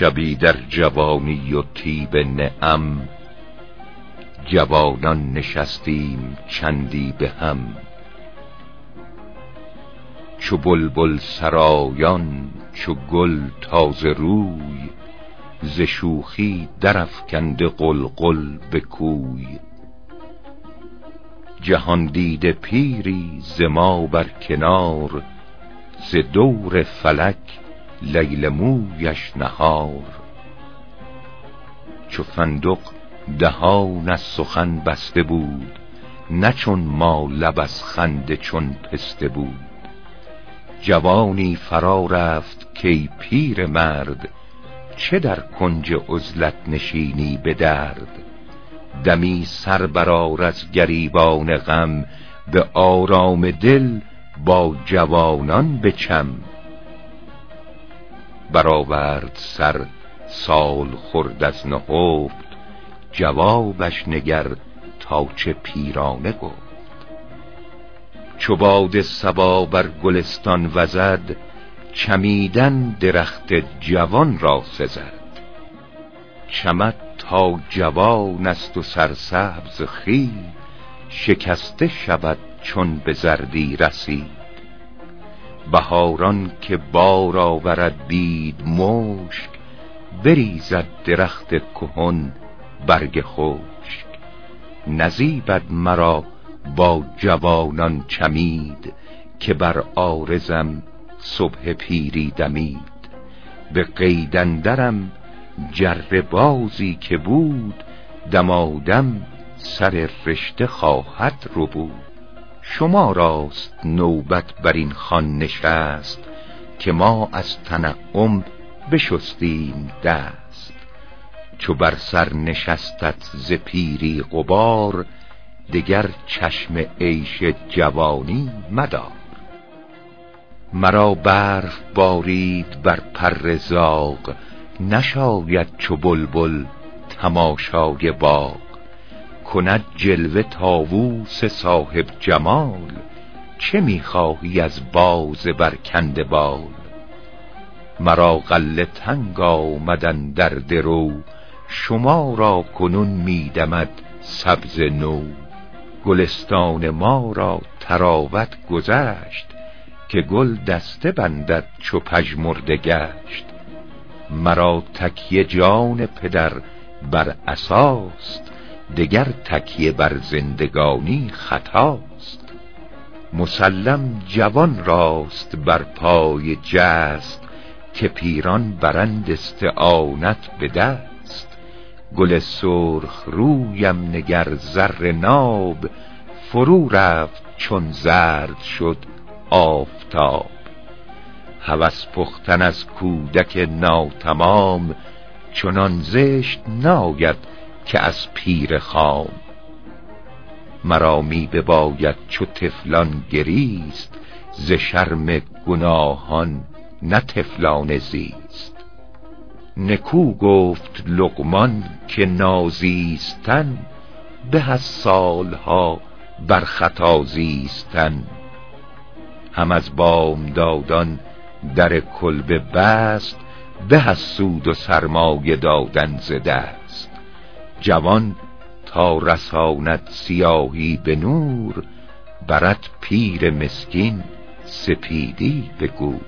شبی در جوانی و تیب نعم جوانان نشستیم چندی به هم. چو بلبل سرایان چو گل تازه روی ز شوخی درفکنده قلقل به کوی. جهان دیده پیری ز ما بر کنار ز دور فلک لیل مویش نهار. چو فندق دهان از سخن بسته بود نه چون ما لب از خنده چون پسته بود. جوانی فرا رفت کی پیر مرد چه در کنج عزلت نشینی به درد؟ دمی سر برار از گریبان غم به آرام دل با جوانان بچم. برآورد سر سال خورد از نهفت جوابش نگر تا چه پیرانه گفت. چو باد صبا بر گلستان وزد چمیدن درخت جوان را سزد. چمد تا جوان است و سرسبز خی شکسته شود چون به زردی رسید. بهاران که بار آورد بید مشک بریزد درخت کهن برگ خشک. نزیبد مرا با جوانان چمید که بر آرزم صبح پیری دمید. به قیدندرم جر بازی که بود دمادم سر رشته خواهد رو بود شما راست نوبت بر این خان نشست که ما از تنعم بشستیم دست. چو بر سر نشستت ز پیری غبار دگر چشم عیش جوانی مدار. مرا برف بارید بر پر زاغ نشاید چو بلبل تماشای باغ. کند جلوه طاووس صاحب جمال چه می‌خواهی از باز برکنده بال؟ مرا غله تنگ آمدن در درو شما را کنون میدمد سبز نو. گلستان ما را تراوت گذشت که گل دسته بندد چو پژمرده گشت. مرا تکیه جان پدر بر اساست دگر تکیه بر زندگانی خطاست. مسلم جوان راست بر پای جست که پیران برند استعانت به دست. گل سرخ رویم نگر زر ناب فرو رفت چون زرد شد آفتاب. هوس پختن از کودک ناتمام چنان زشت ناید که از پیر خام. مرا می بباید چو تفلان گریست ز شرم گناهان نه تفلان زیست. نکو گفت لقمان که نازیستن به از سالها بر خطا زیستن. هم از بامدادان در کلبه بست به از سود و سرمایه دادن ز دست. جوان تا رساند سیاهی به نور برد پیر مسکین سپیدی به گور.